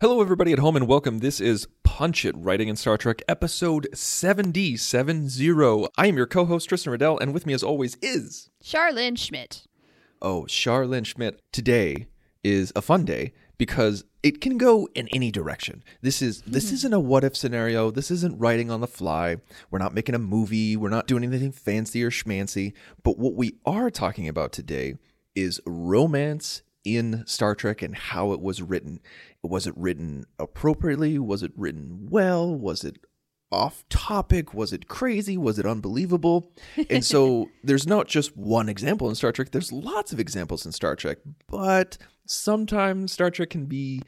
Hello, everybody at home, and welcome. This is Punch It, Writing in Star Trek, episode 7070. I am your co host, Tristan Riddell, and with me, as always, is. Charlene Schmidt. Oh, Charlene Schmidt. Today is a fun day because it can go in any direction. This is this mm-hmm. isn't a what if scenario. This isn't writing on the fly. We're not making a movie. We're not doing anything fancy or schmancy. But what we are talking about today is romance in Star Trek and how it was written. Was it written appropriately? Was it written well? Was it off topic? Was it crazy? Was it unbelievable? And so there's not just one example in Star Trek, there's lots of examples in Star Trek, but sometimes Star Trek can be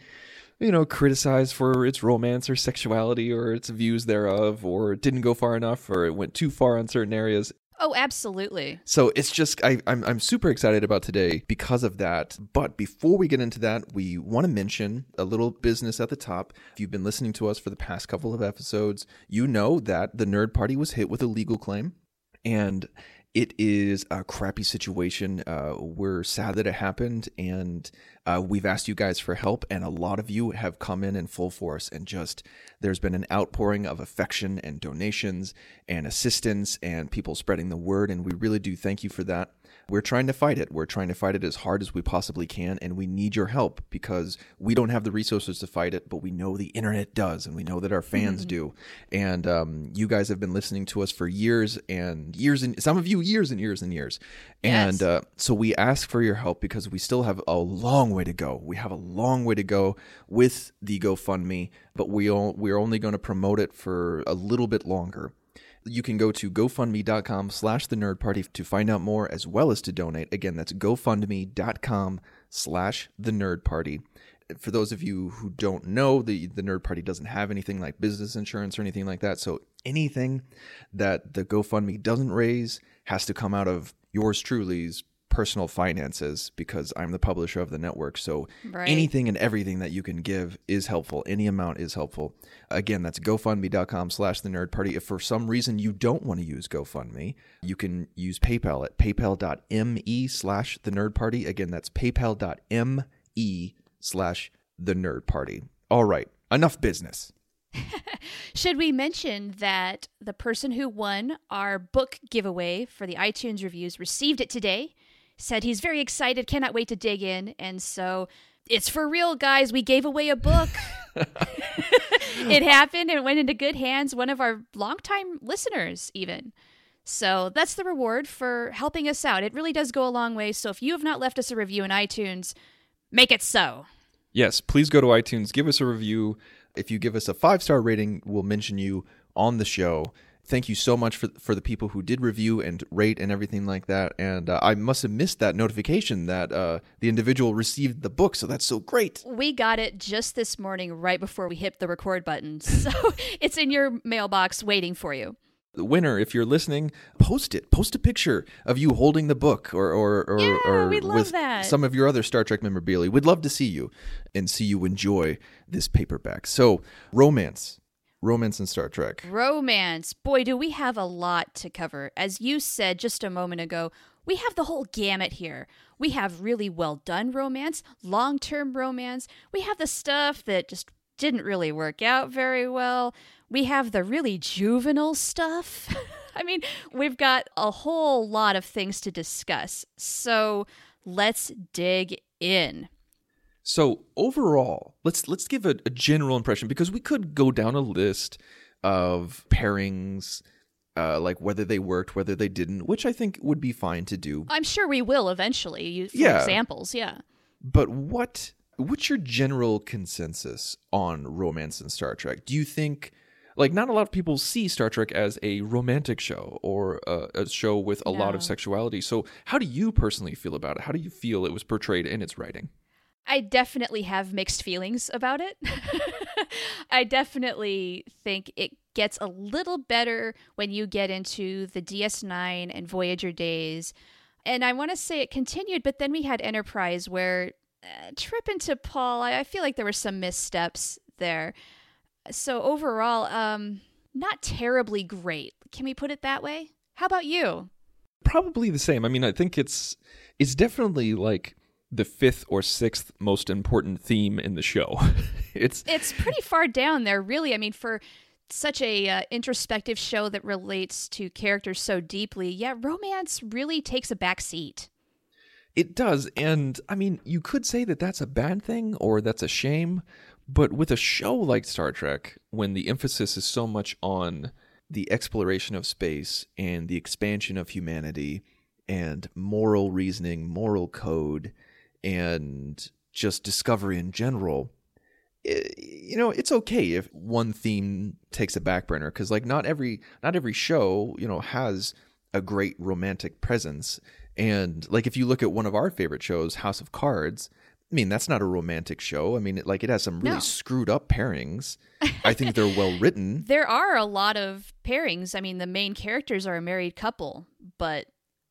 you know, criticized for its romance or sexuality or its views thereof, or it didn't go far enough, or it went too far on certain areas. Oh, absolutely. So it's just I, I'm I'm super excited about today because of that. But before we get into that, we want to mention a little business at the top. If you've been listening to us for the past couple of episodes, you know that the Nerd Party was hit with a legal claim, and it is a crappy situation. Uh, we're sad that it happened, and uh, we've asked you guys for help, and a lot of you have come in in full force and just there's been an outpouring of affection and donations and assistance and people spreading the word, and we really do thank you for that. We're trying to fight it. We're trying to fight it as hard as we possibly can, and we need your help because we don't have the resources to fight it, but we know the internet does, and we know that our fans do. And um, you guys have been listening to us for years and years, and some of you years and years and years. And Yes. uh, so we ask for your help because we still have a long way to go. We have a long way to go with the GoFundMe, but we all, we're only going to promote it for a little bit longer. You can go to gofundme.com slash the nerd party to find out more as well as to donate. Again, that's gofundme.com slash the nerd party. For those of you who don't know, the, the Nerd Party doesn't have anything like business insurance or anything like that. So anything that the GoFundMe doesn't raise has to come out of yours truly's personal finances because I'm the publisher of the network. So Right. anything and everything that you can give is helpful. Any amount is helpful. Again, that's gofundme.com slash the nerd party. If for some reason you don't want to use GoFundMe, you can use PayPal at paypal.me slash the nerd party. Again, that's paypal.me slash the nerd party. All right, enough business. Should we mention that the person who won our book giveaway for the iTunes reviews received it today? Said he's very excited, cannot wait to dig in, and so it's for real, guys. We gave away a book. it happened and went into good hands. One of our longtime listeners, even. So that's the reward for helping us out. It really does go a long way. So if you have not left us a review in iTunes, make it so. Yes, please go to iTunes, give us a review. If you give us a five star rating, we'll mention you on the show. Thank you so much for for the people who did review and rate and everything like that. And uh, I must have missed that notification that uh, the individual received the book, so that's so great. We got it just this morning, right before we hit the record button. So it's in your mailbox waiting for you. The winner, if you're listening, post it. Post a picture of you holding the book, or or or, Yeah, or with that. some of your other Star Trek memorabilia. We'd love to see you and see you enjoy this paperback. So, romance, romance in Star Trek. Romance. Boy, do we have a lot to cover. As you said just a moment ago, we have the whole gamut here. We have really well done romance, long term romance. We have the stuff that just didn't really work out very well. We have the really juvenile stuff. I mean, we've got a whole lot of things to discuss. So let's dig in. So overall, let's let's give a, a general impression because we could go down a list of pairings, uh, like whether they worked, whether they didn't, which I think would be fine to do. I'm sure we will eventually. You, for Yeah. examples, yeah. But what what's your general consensus on romance in Star Trek? Do you think like not a lot of people see Star Trek as a romantic show or a, a show with a lot of sexuality. So how do you personally feel about it? How do you feel it was portrayed in its writing? I definitely have mixed feelings about it. I definitely think it gets a little better when you get into the DS9 and Voyager days. And I want to say it continued, but then we had Enterprise where uh, Trip and T'Pol, I, I feel like there were some missteps there. So overall, um, not terribly great. Can we put it that way? How about you? Probably the same. I mean, I think it's it's definitely like the fifth or sixth most important theme in the show. it's it's pretty far down there really i mean for such a uh, introspective show that relates to characters so deeply yeah romance really takes a back seat It does. And I mean, you could say that that's a bad thing or that's a shame. But with a show like Star Trek, when the emphasis is so much on the exploration of space and the expansion of humanity and moral reasoning, moral code, and just discovery in general, i- you know it's okay if one theme takes a back burner because like not every not every show you know has a great romantic presence. And like if you look at one of our favorite shows house of cards i mean that's not a romantic show. I mean it, like it has some really No. screwed up pairings. I think they're well written. There are a lot of pairings. I mean the main characters are a married couple but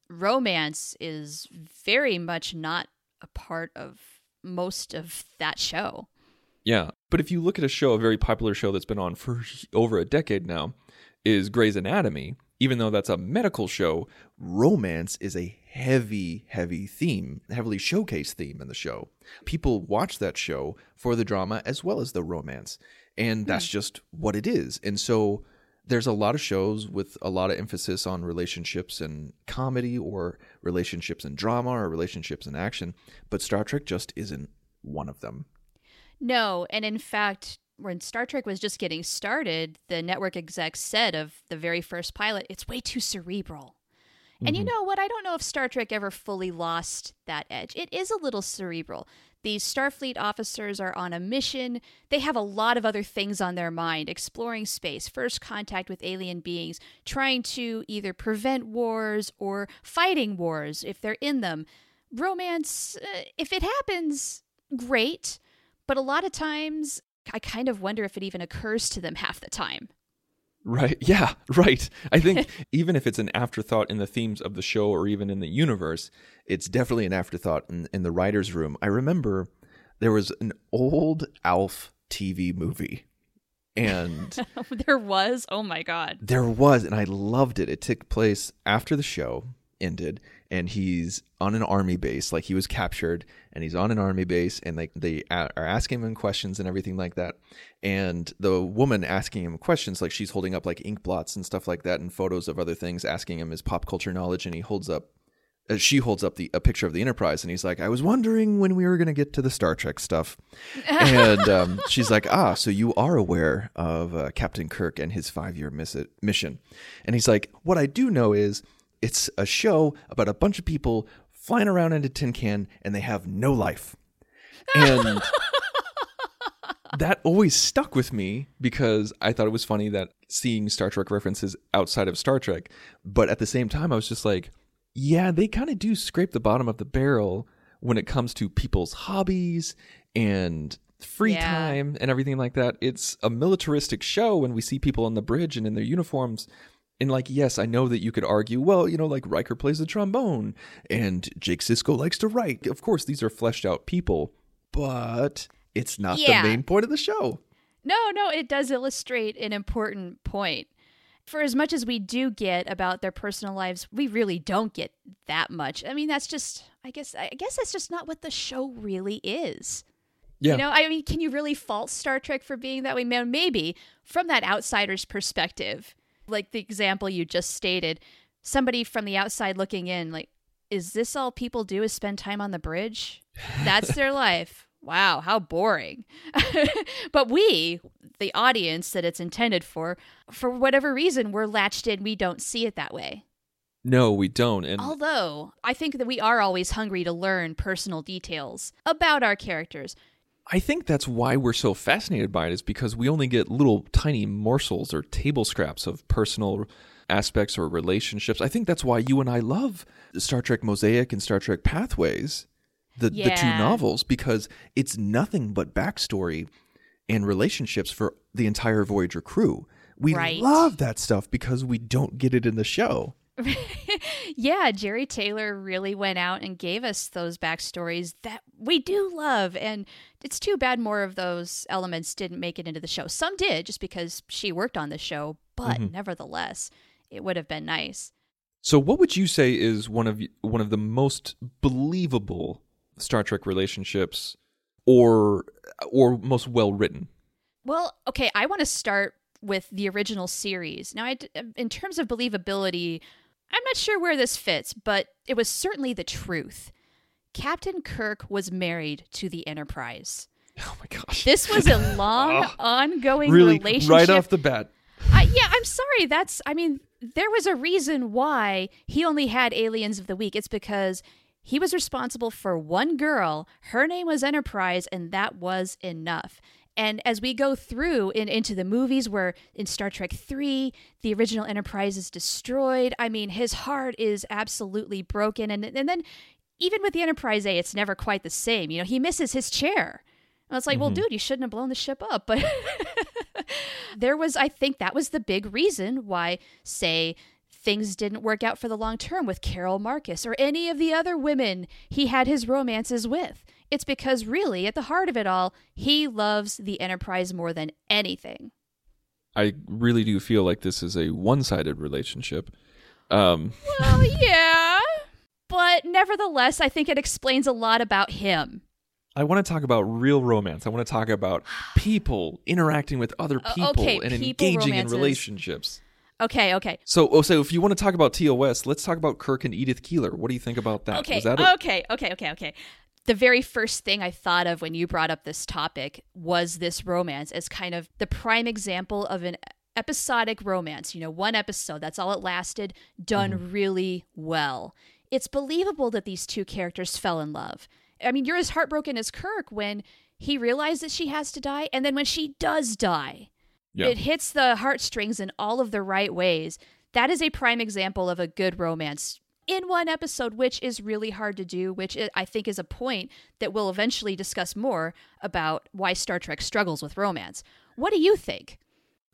romance is very much not a part of most of that show Yeah. But if you look at a show, a very popular show that's been on for over a decade now, is Grey's Anatomy. Even though that's a medical show, romance is a heavy, heavy theme, heavily showcased theme in the show. People watch that show for the drama as well as the romance. And that's hmm. just what it is. And so there's a lot of shows with a lot of emphasis on relationships and comedy or relationships and drama or relationships and action, but Star Trek just isn't one of them. No, and in fact, when Star Trek was just getting started, the network execs said of the very first pilot, it's way too cerebral. And you mm-hmm. know what? I don't know if Star Trek ever fully lost that edge. It is a little cerebral. These Starfleet officers are on a mission. They have a lot of other things on their mind exploring space, first contact with alien beings, trying to either prevent wars or fighting wars if they're in them. Romance, uh, if it happens, great. But a lot of times, I kind of wonder if it even occurs to them half the time. Right. Yeah, right. I think even if it's an afterthought in the themes of the show or even in the universe, it's definitely an afterthought in, in the writer's room. I remember there was an old Alf TV movie, and there was, oh my God. there was, and I loved it. It took place after the show ended, and he's on an army base, like he was captured, and he's on an army base, and like they a- are asking him questions and everything like that. And the woman asking him questions, like she's holding up like ink blots and stuff like that, and photos of other things, asking him his pop culture knowledge, and he holds up. Uh, she holds up the a picture of the Enterprise, and he's like, "I was wondering when we were going to get to the Star Trek stuff." and um, she's like, "Ah, so you are aware of uh, Captain Kirk and his five-year miss- mission?" And he's like, "What I do know is it's a show about a bunch of people flying around in a tin can, and they have no life." And that always stuck with me because I thought it was funny that seeing Star Trek references outside of Star Trek, but at the same time, I was just like, yeah, they kind of do scrape the bottom of the barrel when it comes to people's hobbies and free Yeah. time and everything like that. It's a militaristic show when we see people on the bridge and in their uniforms. And like, yes, I know that you could argue, well, you know, like Riker plays the trombone and Jake Sisko likes to write. Of course, these are fleshed out people, but it's not Yeah. the main point of the show. No, no, it does illustrate an important point. For as much as we do get about their personal lives, we really don't get that much. I mean, that's just I guess I guess that's just not what the show really is. Yeah. You know, I mean, can you really fault Star Trek for being that way? Man, maybe from that outsider's perspective, like the example you just stated, somebody from the outside looking in, like, is this all people do is spend time on the bridge? That's their life. Wow, how boring. but we, the audience that it's intended for, for whatever reason, we're latched in. We don't see it that way. No, we don't. And Although, I think that we are always hungry to learn personal details about our characters. I think that's why we're so fascinated by it is because we only get little tiny morsels or table scraps of personal aspects or relationships. I think that's why you and I love Star Trek Mosaic and Star Trek Pathways, the, the two novels, because it's nothing but backstory and relationships for the entire Voyager crew. We Right. love that stuff because we don't get it in the show. Yeah, Jeri Taylor really went out and gave us those backstories that we do love. And it's too bad more of those elements didn't make it into the show. Some did just because she worked on the show, but mm-hmm. nevertheless, it would have been nice. So, what would you say is one of one of the most believable Star Trek relationships, or or most well written? Well, okay, I want to start with the original series. Now, I in terms of believability, I'm not sure where this fits, but it was certainly the truth. Captain Kirk was married to the Enterprise. Oh my gosh! This was a long, oh. ongoing really relationship. right off the bat. I, yeah, I'm sorry. That's, I mean, there was a reason why he only had Aliens of the Week. It's because he was responsible for one girl. Her name was Enterprise, and that was enough. And as we go through in, into the movies, where in Star Trek 3, the original Enterprise is destroyed, I mean, his heart is absolutely broken. And, and then even with the Enterprise A, it's never quite the same. You know, he misses his chair. And it's like, well, mm-hmm. dude, you shouldn't have blown the ship up. But there was, I think that was the big reason why, say, things didn't work out for the long term with Carol Marcus or any of the other women he had his romances with. It's because, really, at the heart of it all, he loves the Enterprise more than anything. I really do feel like this is a one-sided relationship. Um, Well, yeah. But nevertheless, I think it explains a lot about him. I want to talk about real romance. I want to talk about people interacting with other Uh, people okay, and people engaging in relationships. Okay, okay. So, oh, so if you want to talk about TOS, let's talk about Kirk and Edith Keeler. What do you think about that? Okay. That a- okay. Okay. Okay. Okay. The very first thing I thought of when you brought up this topic was this romance as kind of the prime example of an episodic romance. You know, one episode, that's all it lasted, done mm-hmm. really well. It's believable that these two characters fell in love. I mean, you're as heartbroken as Kirk when he realized that she has to die, and then when she does die. Yeah. It hits the heartstrings in all of the right ways. That is a prime example of a good romance in one episode, which is really hard to do, which I- think is a point that we'll eventually discuss more about why Star Trek struggles with romance. What do you think?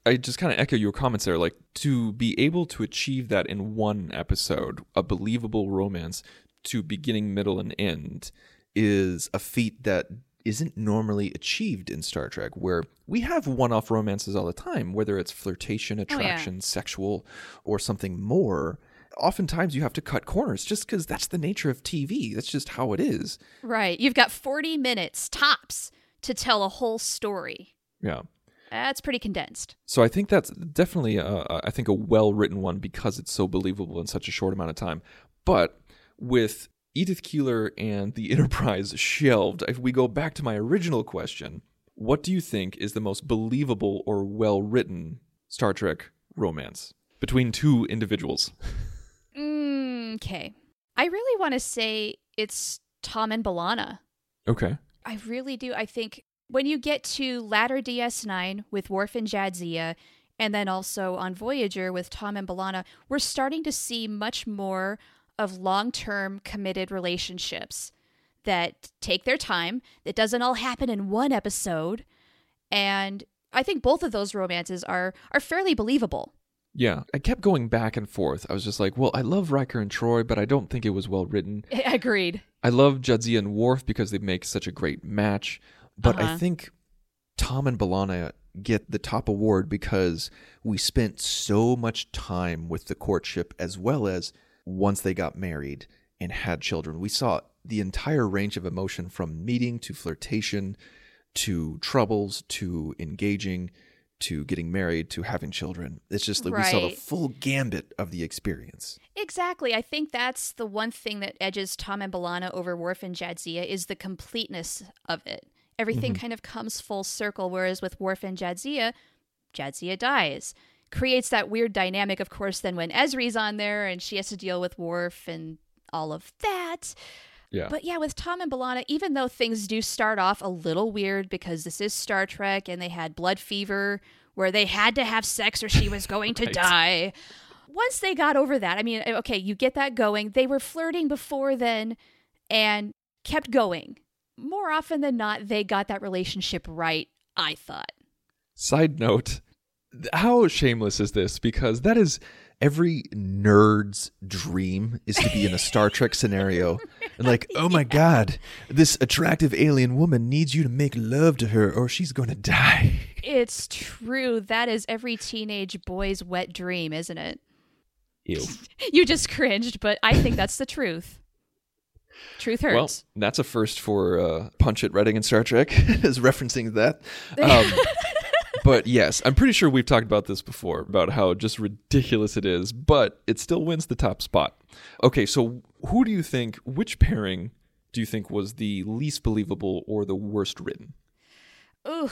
I just kind of echo your comments there. Like to be able to achieve that in one episode, a believable romance to beginning, middle, and end is a feat that isn't normally achieved in Star Trek, where we have one off romances all the time, whether it's flirtation, oh, attraction, sexual, or something more. Oftentimes you have to cut corners just because that's the nature of TV. That's just how it is. Right. You've got 40 minutes tops to tell a whole story. Yeah. That's pretty condensed. So I think that's definitely, a, I think, a well written one because it's so believable in such a short amount of time. But with Edith Keeler and the Enterprise shelved, if we go back to my original question, what do you think is the most believable or well written Star Trek romance between two individuals? Okay. I really want to say it's Tom and B'Elanna. Okay. I really do. I think when you get to latter DS9 with Worf and Jadzia, and then also on Voyager with Tom and B'Elanna, we're starting to see much more of long term committed relationships that take their time. It doesn't all happen in one episode. And I think both of those romances are are fairly believable. Yeah. I kept going back and forth. I was just like, well, I love Riker and Troi, but I don't think it was well written. Agreed. I love Jadzia and Worf because they make such a great match, but I Uh-huh. think Tom and B'Elanna get the top award because we spent so much time with the courtship as well as once they got married and had children. We saw the entire range of emotion from meeting to flirtation to troubles to engaging to getting married to having children. It's just like we saw the full gambit of the experience. Exactly. I think that's the one thing that edges Tom and B'Elanna over Worf and Jadzia is the completeness of it. everything mm-hmm. kind of comes full circle. Whereas with Worf and Jadzia, Jadzia dies. Creates that weird dynamic, of course, then when Ezri's on there and she has to deal with Worf and all of that. Yeah. But yeah, with Tom and B'Elanna, even though things do start off a little weird because this is Star Trek and they had blood fever where they had to have sex or she was going to Right. die. Once they got over that, I mean, eh, okay, you get that going. They were flirting before then and kept going. More often than not, they got that relationship right, I thought. Side note, how shameless is this? Because that is every nerd's dream is to be in a Star Trek scenario. And like, oh my god, this attractive alien woman needs you to make love to her or she's going to die. It's true. That is every teenage boy's wet dream, isn't it? Ew. You just cringed, but I think that's the truth. Truth hurts. Well, that's a first for uh, Punch It Reading and Star Trek, is referencing that. Um, but yes, I'm pretty sure we've talked about this before about how just ridiculous it is, but it still wins the top spot. Okay, so who do you think, which pairing do you think was the least believable or the worst written? Ooh.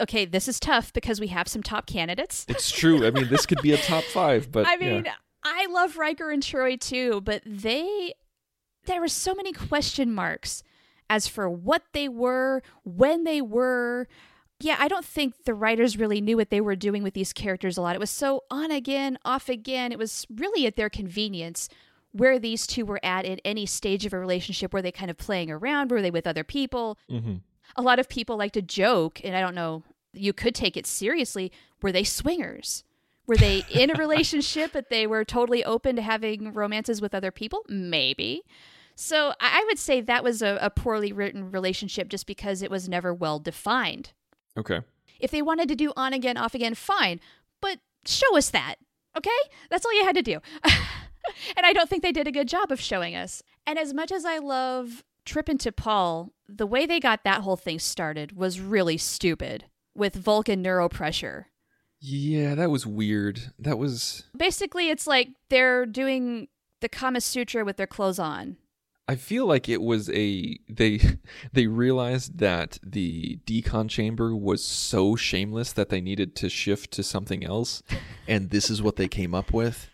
Okay, this is tough because we have some top candidates. It's true. I mean, this could be a top five, but I mean, yeah. I love Riker and Troi too, but they there were so many question marks as for what they were, when they were. Yeah, I don't think the writers really knew what they were doing with these characters a lot. It was so on again, off again. It was really at their convenience where these two were at in any stage of a relationship. Were they kind of playing around? Were they with other people? Mhm. A lot of people like to joke, and I don't know, you could take it seriously. Were they swingers? Were they in a relationship, but they were totally open to having romances with other people? Maybe. So I I would say that was a, a poorly written relationship just because it was never well defined. Okay. If they wanted to do on again, off again, fine. But show us that. Okay? That's all you had to do. and I don't think they did a good job of showing us. And as much as I love Trip and T'Pol, the way they got that whole thing started was really stupid with Vulcan neuropressure. Yeah, that was weird. That was. Basically, it's like they're doing the Kama Sutra with their clothes on. I feel like it was a they they realized that the decon chamber was so shameless that they needed to shift to something else, and this is what they came up with,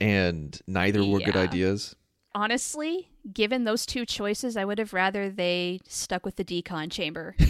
and neither were good Yeah. ideas. Honestly, given those two choices, I would have rather they stuck with the decon chamber.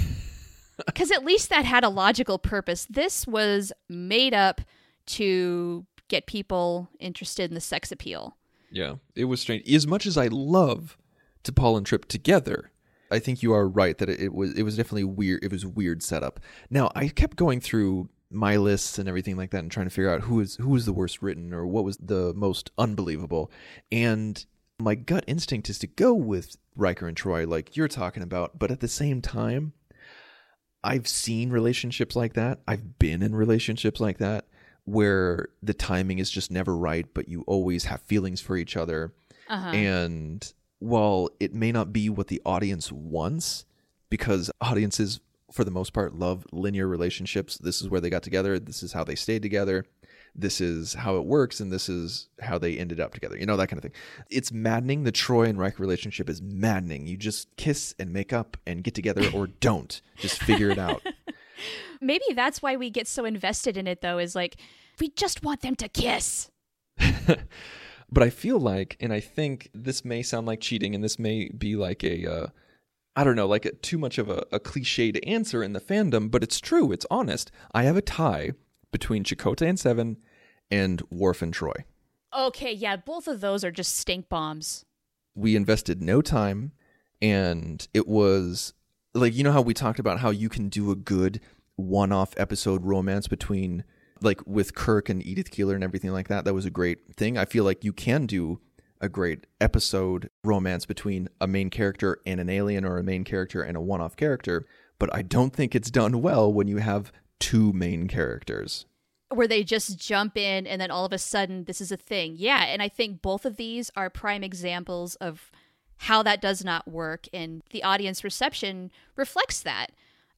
Because at least that had a logical purpose. This was made up to get people interested in the sex appeal. Yeah, it was strange. As much as I love T'Pol and Trip together, I think you are right that it, it was it was definitely weird. It was weird setup. Now I kept going through my lists and everything like that and trying to figure out who is who was the worst written or what was the most unbelievable. And my gut instinct is to go with Riker and Troi, like you're talking about. But at the same time, I've seen relationships like that. I've been in relationships like that where the timing is just never right, but you always have feelings for each other. Uh-huh. And while it may not be what the audience wants, because audiences, for the most part, love linear relationships, this is where they got together, this is how they stayed together, this is how it works, and this is how they ended up together, you know, that kind of thing. It's maddening. The Troi and Riker relationship is maddening. You just kiss and make up and get together or don't. Just figure it out. Maybe that's why we get so invested in it, though, is like, we just want them to kiss. but I feel like, and I think this may sound like cheating, and this may be like a, uh, I don't know, like a, too much of a, a cliched answer in the fandom, but it's true. It's honest. I have a tie between Chakotay and Seven and Worf and Troi. Okay, yeah, both of those are just stink bombs. We invested no time, and it was like, you know how we talked about how you can do a good one off episode romance between like with Kirk and Edith Keeler and everything like that. That was a great thing. I feel like you can do a great episode romance between a main character and an alien or a main character and a one off character, but I don't think it's done well when you have two main characters. Where they just jump in and then all of a sudden this is a thing. Yeah, and I think both of these are prime examples of how that does not work, and the audience reception reflects that.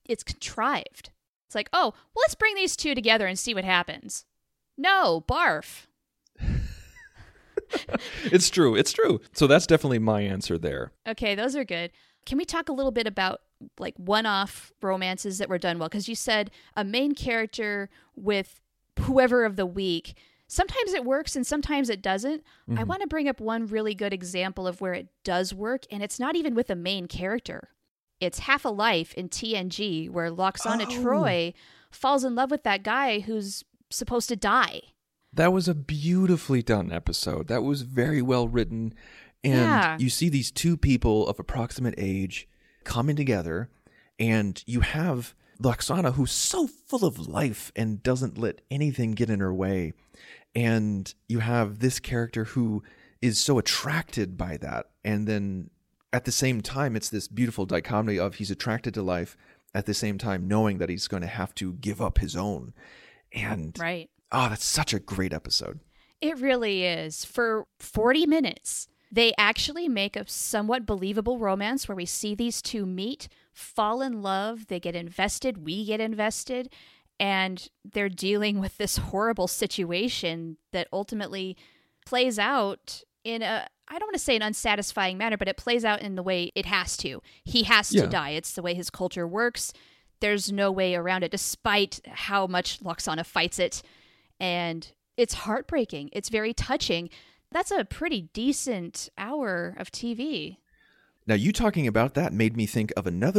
It's contrived. It's like, oh, well, let's bring these two together and see what happens. No, barf. It's true. It's true. So that's definitely my answer there. Okay, those are good. Can we talk a little bit about like one-off romances that were done well because you said a main character with whoever of the week sometimes it works and sometimes it doesn't i mm-hmm. want to bring up one really good example of where it does work and it's not even with a main character it's half a life in tng where lwaxana Oh. troi falls in love with that guy who's supposed to die That was a beautifully done episode. That was very well written. And Yeah. you see these two people of approximate age coming together, and you have Lwaxana, who's so full of life and doesn't let anything get in her way. And you have this character who is so attracted by that. And then at the same time, it's this beautiful dichotomy of he's attracted to life at the same time knowing that he's going to have to give up his own. And right Oh, that's such a great episode. It really is. For 40 minutes, they actually make a somewhat believable romance where we see these two meet, fall in love, they get invested, we get invested, and they're dealing with this horrible situation that ultimately plays out in a I don't want to say an unsatisfying manner, but it plays out in the way it has to. He has to Yeah. die. It's the way his culture works. There's no way around it, despite how much Lwaxana fights it and it's heartbreaking. It's very touching. That's a pretty decent hour of TV. Now, you talking about that made me think of another.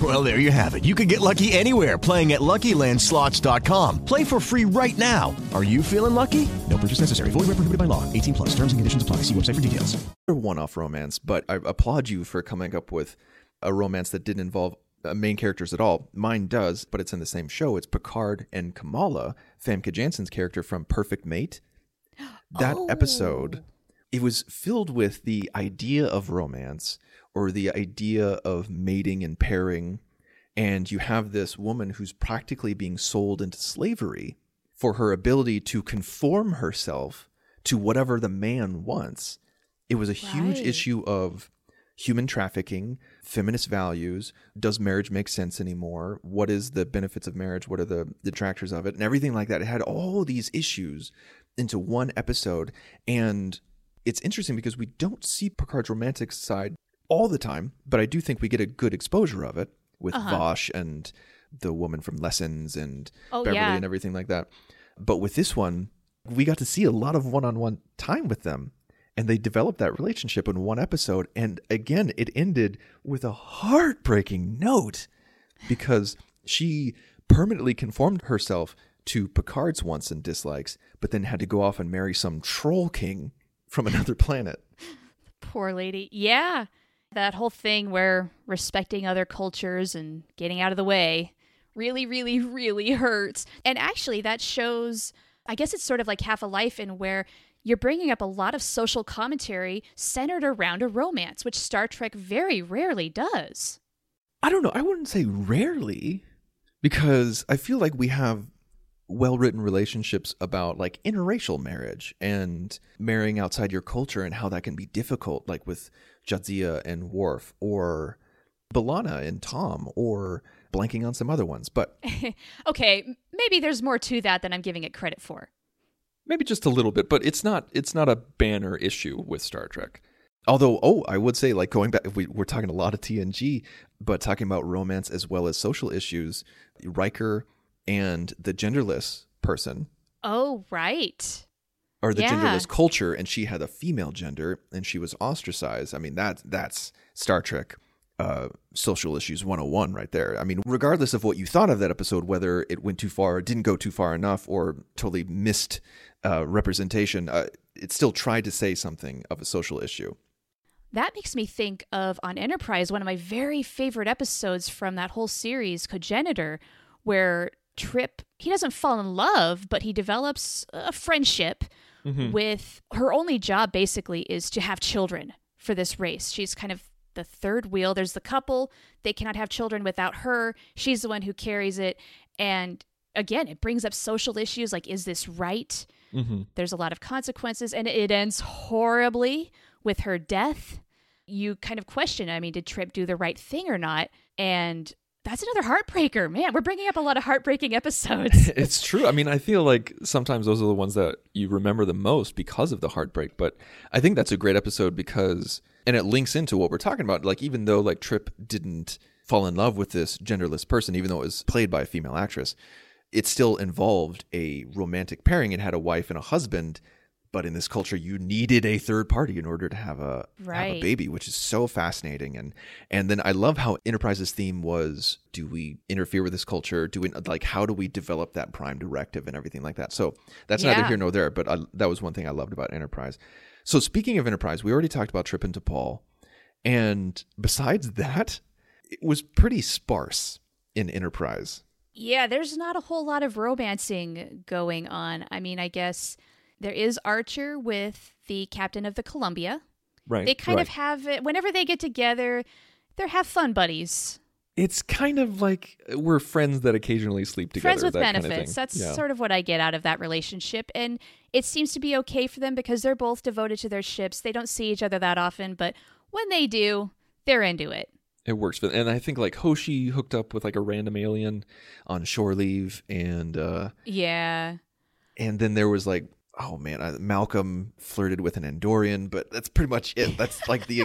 Well, there you have it. You can get lucky anywhere playing at LuckyLandSlots.com. Play for free right now. Are you feeling lucky? No purchase necessary. Void where prohibited by law. 18 plus. Terms and conditions apply. See website for details. one-off romance, but I applaud you for coming up with a romance that didn't involve uh, main characters at all. Mine does, but it's in the same show. It's Picard and Kamala, Famke Janssen's character from Perfect Mate. That episode, it was filled with the idea of romance or the idea of mating and pairing, and you have this woman who's practically being sold into slavery for her ability to conform herself to whatever the man wants. It was a huge Right. issue of human trafficking, feminist values. Does marriage make sense anymore? What is the benefits of marriage? What are the detractors of it? And everything like that. It had all these issues into one episode. And it's interesting because we don't see Picard's romantic side all the time, but I do think we get a good exposure of it with uh-huh. Vash and the woman from Lessons and Oh, Beverly yeah. and everything like that. But with this one, we got to see a lot of one on one time with them. And they developed that relationship in one episode. And again, it ended with a heartbreaking note because she permanently conformed herself to Picard's wants and dislikes, but then had to go off and marry some troll king from another planet. Poor lady. Yeah. That whole thing where respecting other cultures and getting out of the way really, really, really hurts. And actually, that shows, I guess it's sort of like half a life in where you're bringing up a lot of social commentary centered around a romance, which Star Trek very rarely does. I don't know. I wouldn't say rarely because I feel like we have well written relationships about like interracial marriage and marrying outside your culture and how that can be difficult, like with Jadzia and Worf or B'Elanna and Tom or blanking on some other ones. But Okay, maybe there's more to that than I'm giving it credit for. maybe just a little bit, but it's not it's not a banner issue with Star Trek. Although, oh, I would say like going back, we, we're talking a lot of TNG, but talking about romance as well as social issues, Riker and the genderless person Oh, right. or the Yeah. genderless culture, and she had a female gender and she was ostracized. I mean, that that's Star Trek uh, social issues 101 right there. I mean, regardless of what you thought of that episode, whether it went too far, didn't go too far enough, or totally missed uh, representation, uh, it still tried to say something of a social issue. That makes me think of on Enterprise, one of my very favorite episodes from that whole series, Cogenitor, where Trip, he doesn't fall in love, but he develops a friendship mm-hmm. with her only job basically is to have children for this race. She's kind of the third wheel. There's the couple, they cannot have children without her. She's the one who carries it. And again, it brings up social issues like, is this right? Mm-hmm. There's a lot of consequences, and it ends horribly with her death, you kind of question, I mean, did Trip do the right thing or not? And that's another heartbreaker. Man, we're bringing up a lot of heartbreaking episodes. it's true. I mean, I feel like sometimes those are the ones that you remember the most because of the heartbreak. But I think that's a great episode because, and it links into what we're talking about. Like, even though like Trip didn't fall in love with this genderless person, even though it was played by a female actress, it still involved a romantic pairing. It had a wife and a husband but in this culture you needed a third party in order to have a right. have a baby which is so fascinating and and then i love how enterprise's theme was do we interfere with this culture do we like how do we develop that prime directive and everything like that so that's Yeah. neither here nor there but I, that was one thing i loved about enterprise so speaking of enterprise we already talked about trip and T'Pol and besides that it was pretty sparse in enterprise Yeah, there's not a whole lot of romancing going on. I mean, I guess there is Archer with the captain of the Columbia. right They kind of have it whenever they get together, they're have fun buddies. it's kind of like we're friends that occasionally sleep together Friends with that kind of benefits. That's Yeah. sort of what I get out of that relationship. And it seems to be okay for them because they're both devoted to their ships. They don't see each other that often, but when they do, they're into it. It works for them. and I think like Hoshi hooked up with like a random alien on shore leave and uh Yeah. and then there was like oh man uh, Malcolm flirted with an Andorian but that's pretty much it that's like the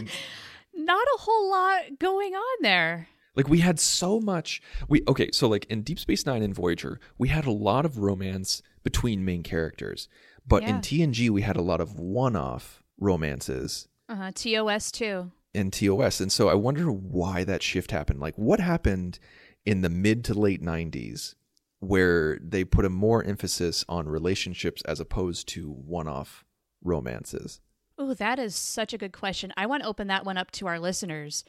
Not a whole lot going on there. like we had so much we okay so like in Deep Space 9 and Voyager we had a lot of romance between main characters but in Yeah. TNG we had a lot of one-off romances Uh-huh. TOS too. in TOS. And so I wonder why that shift happened. Like, what happened in the mid to late 90s where they put a more emphasis on relationships as opposed to one off romances? Oh, that is such a good question. I want to open that one up to our listeners.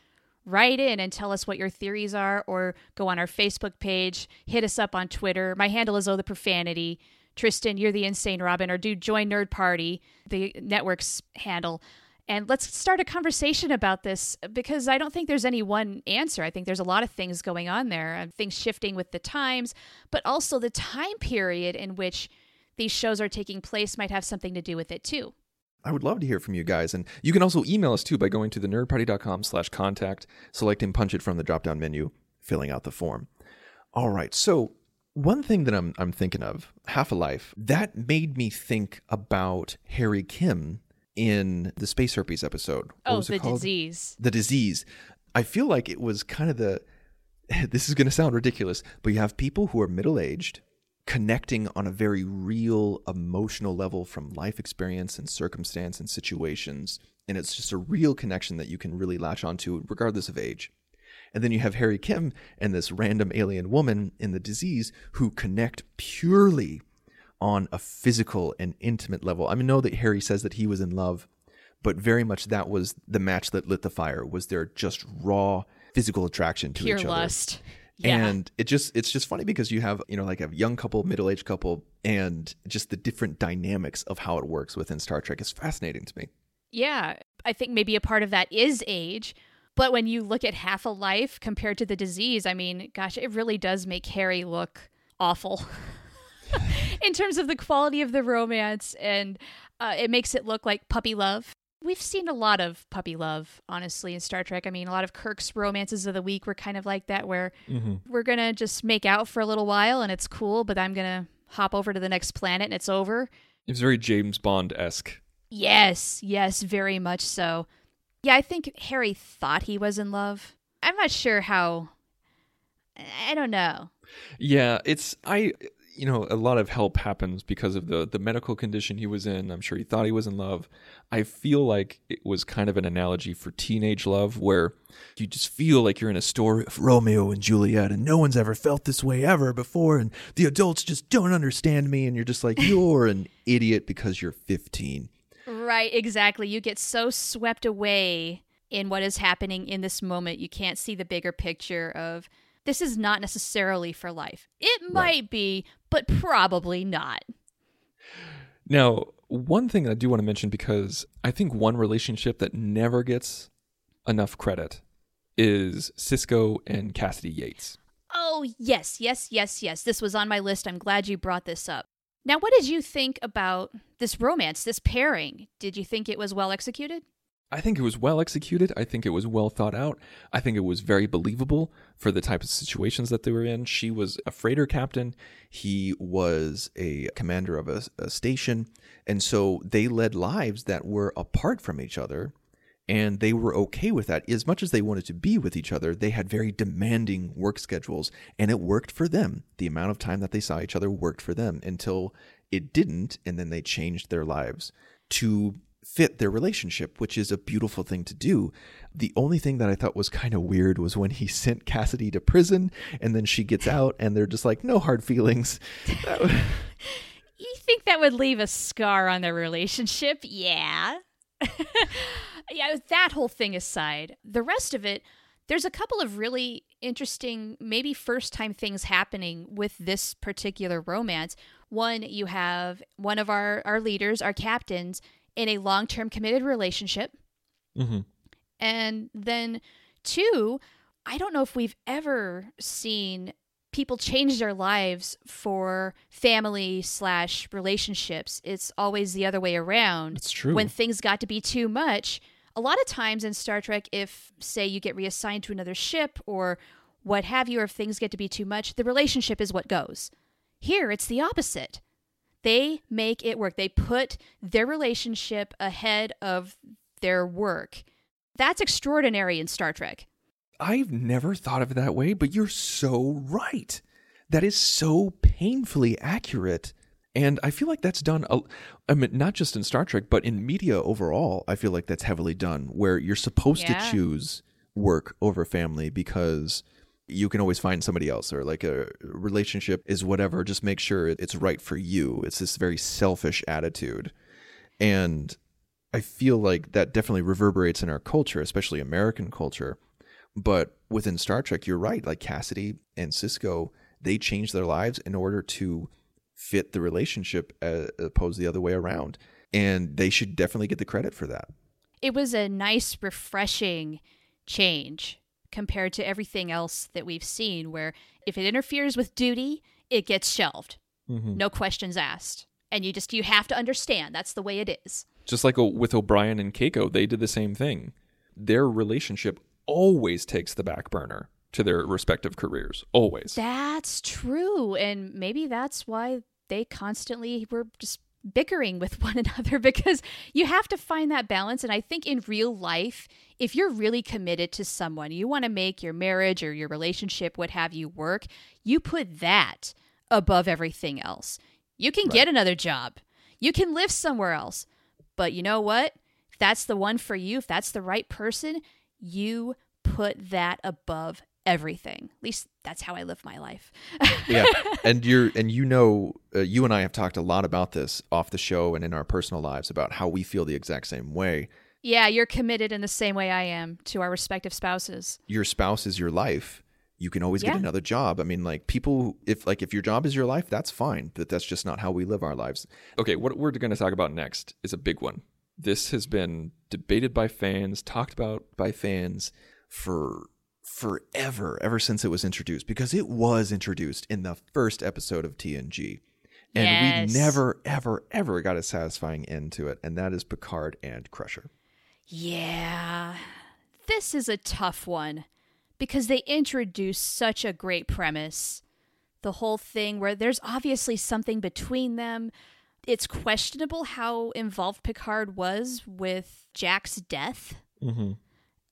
Write in and tell us what your theories are, or go on our Facebook page, hit us up on Twitter. My handle is Oh the Profanity. Tristan, you're the Insane Robin, or do join Nerd Party, the network's handle. And let's start a conversation about this because I don't think there's any one answer. I think there's a lot of things going on there, uh, things shifting with the times, but also the time period in which these shows are taking place might have something to do with it too. I would love to hear from you guys. And you can also email us too by going to the nerdparty.com slash contact, selecting punch it from the drop down menu, filling out the form. All right. So one thing that I'm I'm thinking of, Half a Life, that made me think about Harry Kim in the Space Herpes episode. What Oh, the called? disease. The disease. I feel like it was kind of the this is going to sound ridiculous, but you have people who are middle aged connecting on a very real emotional level from life experience and circumstance and situations. And it's just a real connection that you can really latch onto, regardless of age. And then you have Harry Kim and this random alien woman in the disease who connect purely on a physical and intimate level. I mean, know that Harry says that he was in love, but very much that was the match that lit the fire. Was there just raw physical attraction to Pure each other? lust. Yeah. And it just it's just funny because you have, you know, like a young couple, middle-aged couple and just the different dynamics of how it works within Star Trek is fascinating to me. Yeah, I think maybe a part of that is age. But when you look at half a life compared to the disease, I mean, gosh, it really does make Harry look awful in terms of the quality of the romance, and uh, it makes it look like puppy love. We've seen a lot of puppy love, honestly, in Star Trek. I mean, a lot of Kirk's romances of the week were kind of like that, where we're going to just make out for a little while and it's cool, but I'm going to hop over to the next planet and it's over. It was very James Bond esque. Yes, yes, very much so. Yeah, I think Harry thought he was in love. I'm not sure how. I don't know. Yeah, it's I you know, a lot of help happens because of the the medical condition he was in. I'm sure he thought he was in love. I feel like it was kind of an analogy for teenage love where you just feel like you're in a story of Romeo and Juliet and no one's ever felt this way ever before and the adults just don't understand me and you're just like you're an idiot because you're 15. Right, exactly. You get so swept away in what is happening in this moment, you can't see the bigger picture of this is not necessarily for life. It might be, but probably not. Now, one thing I do want to mention because I think one relationship that never gets enough credit is Sisko and Cassidy Yates. Oh, yes, yes, yes, yes. This was on my list. I'm glad you brought this up. Now, what did you think about this romance, this pairing? Did you think it was well executed? I think it was well executed. I think it was well thought out. I think it was very believable for the type of situations that they were in. She was a freighter captain. He was a commander of a, a station. And so they led lives that were apart from each other. And they were okay with that. As much as they wanted to be with each other, they had very demanding work schedules. And it worked for them. The amount of time that they saw each other worked for them until it didn't. And then they changed their lives to fit their relationship, which is a beautiful thing to do. The only thing that I thought was kind of weird was when he sent Cassidy to prison and then she gets out and they're just like, no hard feelings. you think that would leave a scar on their relationship? Yeah. yeah, that whole thing aside, the rest of it, there's a couple of really interesting, maybe first time things happening with this particular romance. One, you have one of our, our leaders, our captains, in a long term committed relationship. Mm-hmm. And then, two, I don't know if we've ever seen people change their lives for family slash relationships. It's always the other way around. It's true. When things got to be too much, a lot of times in Star Trek, if, say, you get reassigned to another ship or what have you, or if things get to be too much, the relationship is what goes. Here, it's the opposite. They make it work. They put their relationship ahead of their work. That's extraordinary in Star Trek. I've never thought of it that way, but you're so right. That is so painfully accurate. And I feel like that's done, I mean, not just in Star Trek, but in media overall. I feel like that's heavily done, where you're supposed yeah. to choose work over family because you can always find somebody else or like a relationship is whatever just make sure it's right for you. It's this very selfish attitude. And i feel like that definitely reverberates in our culture especially american culture. But within star trek you're right like cassidy and Sisko they change their lives in order to fit the relationship as opposed to the other way around. And they should definitely get the credit for that. It was a nice refreshing change compared to everything else that we've seen, where if it interferes with duty, it gets shelved. Mm-hmm. No questions asked. And you just, you have to understand that's the way it is. Just like with O'Brien and Keiko, they did the same thing. Their relationship always takes the back burner to their respective careers. Always. That's true. And maybe that's why they constantly were just bickering with one another because you have to find that balance. And I think in real life, if you're really committed to someone, you want to make your marriage or your relationship, what have you, work, you put that above everything else. You can right. get another job, you can live somewhere else. But you know what? If that's the one for you, if that's the right person, you put that above everything. At least that's how I live my life. yeah, and you're and you know, uh, you and I have talked a lot about this off the show and in our personal lives about how we feel the exact same way. Yeah, you're committed in the same way I am to our respective spouses. Your spouse is your life. You can always yeah. get another job. I mean, like people, if like if your job is your life, that's fine. But that's just not how we live our lives. Okay, what we're going to talk about next is a big one. This has been debated by fans, talked about by fans for forever, ever since it was introduced, because it was introduced in the first episode of TNG. And yes. we never, ever, ever got a satisfying end to it. And that is Picard and Crusher. Yeah. This is a tough one because they introduce such a great premise. The whole thing where there's obviously something between them. It's questionable how involved Picard was with Jack's death. Mm-hmm.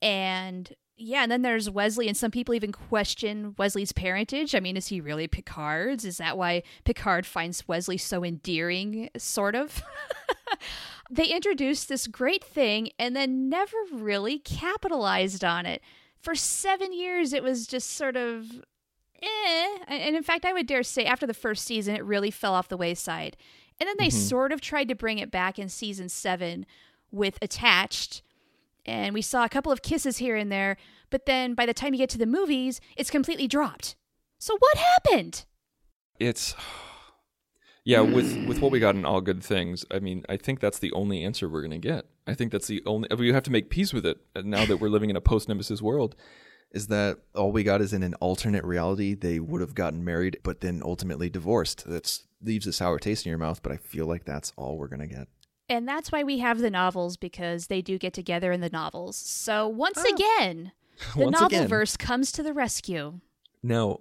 And yeah, and then there's Wesley, and some people even question Wesley's parentage. I mean, is he really Picard's? Is that why Picard finds Wesley so endearing, sort of? they introduced this great thing and then never really capitalized on it. For seven years, it was just sort of eh. And in fact, I would dare say after the first season, it really fell off the wayside. And then they mm-hmm. sort of tried to bring it back in season seven with Attached and we saw a couple of kisses here and there, but then by the time you get to the movies, it's completely dropped. So what happened? It's yeah, with with what we got in all good things, I mean, I think that's the only answer we're gonna get. I think that's the only we have to make peace with it uh, now that we're living in a post nemesis world. Is that all we got is in an alternate reality they would have gotten married but then ultimately divorced. That leaves a sour taste in your mouth, but I feel like that's all we're gonna get. And that's why we have the novels because they do get together in the novels. So once Oh. again, the Once again. novelverse comes to the rescue. Now,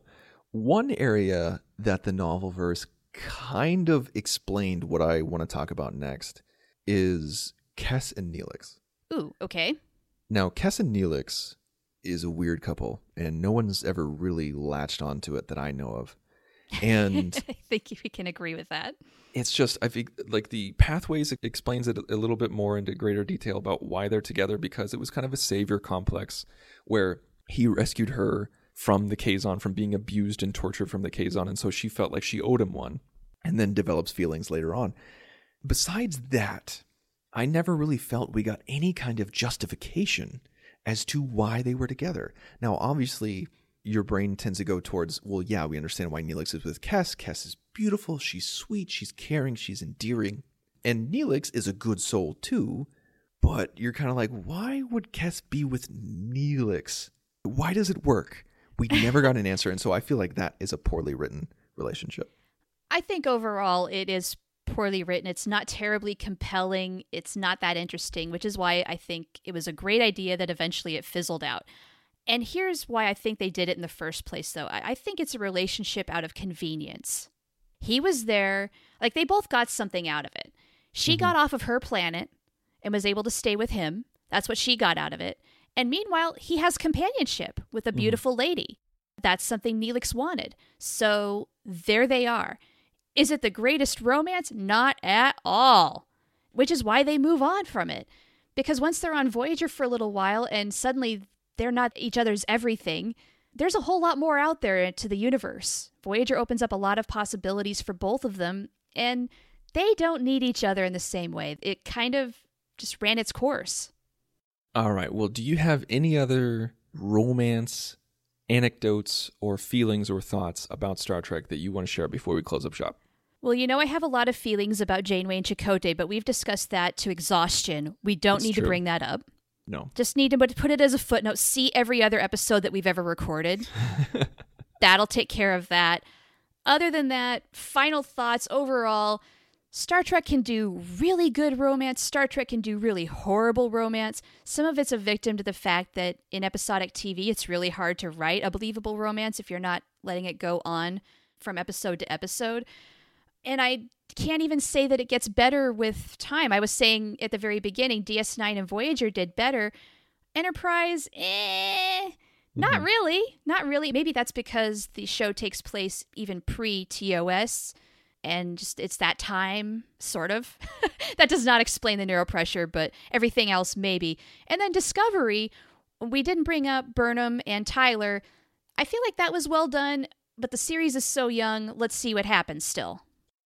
one area that the novel verse kind of explained what I want to talk about next is Kes and Neelix. Ooh, okay. Now, Kes and Neelix is a weird couple, and no one's ever really latched onto it that I know of. And I think we can agree with that. it's just I think like the pathways explains it a little bit more into greater detail about why they're together because it was kind of a savior complex where he rescued her from the Kazon from being abused and tortured from the Kazon and so she felt like she owed him one and then develops feelings later on. Besides that, I never really felt we got any kind of justification as to why they were together. Now, obviously, your brain tends to go towards, well, yeah, we understand why Neelix is with Kes. Kes is beautiful, she's sweet, she's caring, she's endearing. And Neelix is a good soul too, but you're kind of like, why would Kes be with Neelix? Why does it work? We never got an answer, and so I feel like that is a poorly written relationship. I think overall it is poorly written. It's not terribly compelling. It's not that interesting, which is why I think it was a great idea that eventually it fizzled out. And here's why I think they did it in the first place, though. I, I think it's a relationship out of convenience. He was there, like they both got something out of it. She mm-hmm. got off of her planet and was able to stay with him. That's what she got out of it. And meanwhile, he has companionship with a mm-hmm. beautiful lady. That's something Neelix wanted. So there they are. Is it the greatest romance? Not at all. Which is why they move on from it. Because once they're on Voyager for a little while and suddenly they're not each other's everything, there's a whole lot more out there to the universe. Voyager opens up a lot of possibilities for both of them, and they don't need each other in the same way. It kind of just ran its course. All right. Well, do you have any other romance anecdotes or feelings or thoughts about Star Trek that you want to share before we close up shop? Well, you know, I have a lot of feelings about Janeway and Chakotay, but we've discussed that to exhaustion. We don't That's need true. to bring that up. No. Just need to put put it as a footnote. See every other episode that we've ever recorded. That'll take care of that. Other than that, final thoughts overall Star Trek can do really good romance. Star Trek can do really horrible romance. Some of it's a victim to the fact that in episodic TV, it's really hard to write a believable romance if you're not letting it go on from episode to episode. And I can't even say that it gets better with time. I was saying at the very beginning, DS9 and Voyager did better. Enterprise, eh, not really. Not really. Maybe that's because the show takes place even pre TOS and just it's that time, sort of. that does not explain the neural pressure, but everything else maybe. And then Discovery, we didn't bring up Burnham and Tyler. I feel like that was well done, but the series is so young. Let's see what happens still.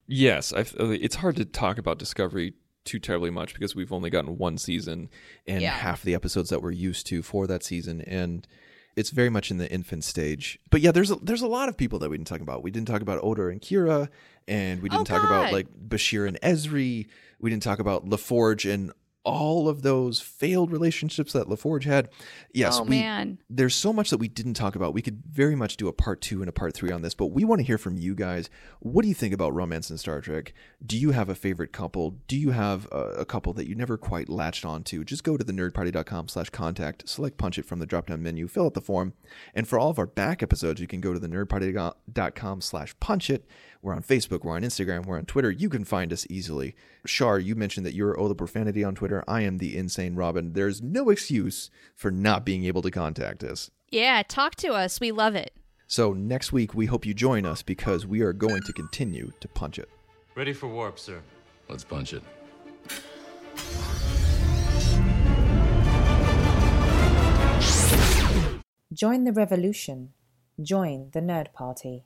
Yes, I, uh, it's hard to talk about Discovery too terribly much because we've only gotten one season and Yeah. half the episodes that we're used to for that season, and it's very much in the infant stage. But yeah, there's a, there's a lot of people that we didn't talk about. We didn't talk about Odo and Kira, and we oh, didn't Oh, talk about like Bashir and Ezri. We didn't talk about LaForge and all of those failed relationships that LaForge had. Yes, oh we, man. there's so much that we didn't talk about. We could very much do a part two and a part three on this, but we want to hear from you guys. What do you think about romance in Star Trek? Do you have a favorite couple? Do you have a, a couple that you never quite latched onto? Just go to the nerdparty.com slash contact, select punch it from the drop down menu, fill out the form. And for all of our back episodes, you can go to the nerdparty.com slash punch it. We're on Facebook, we're on Instagram, we're on Twitter. You can find us easily. Char, you mentioned that you're Oh the Profanity on Twitter. I am the Insane Robin. There's no excuse for not being able to contact us. Yeah, talk to us. We love it. So next week, we hope you join us because we are going to continue to punch it. Ready for warp, sir. Let's punch it. Join the revolution. Join the Nerd Party.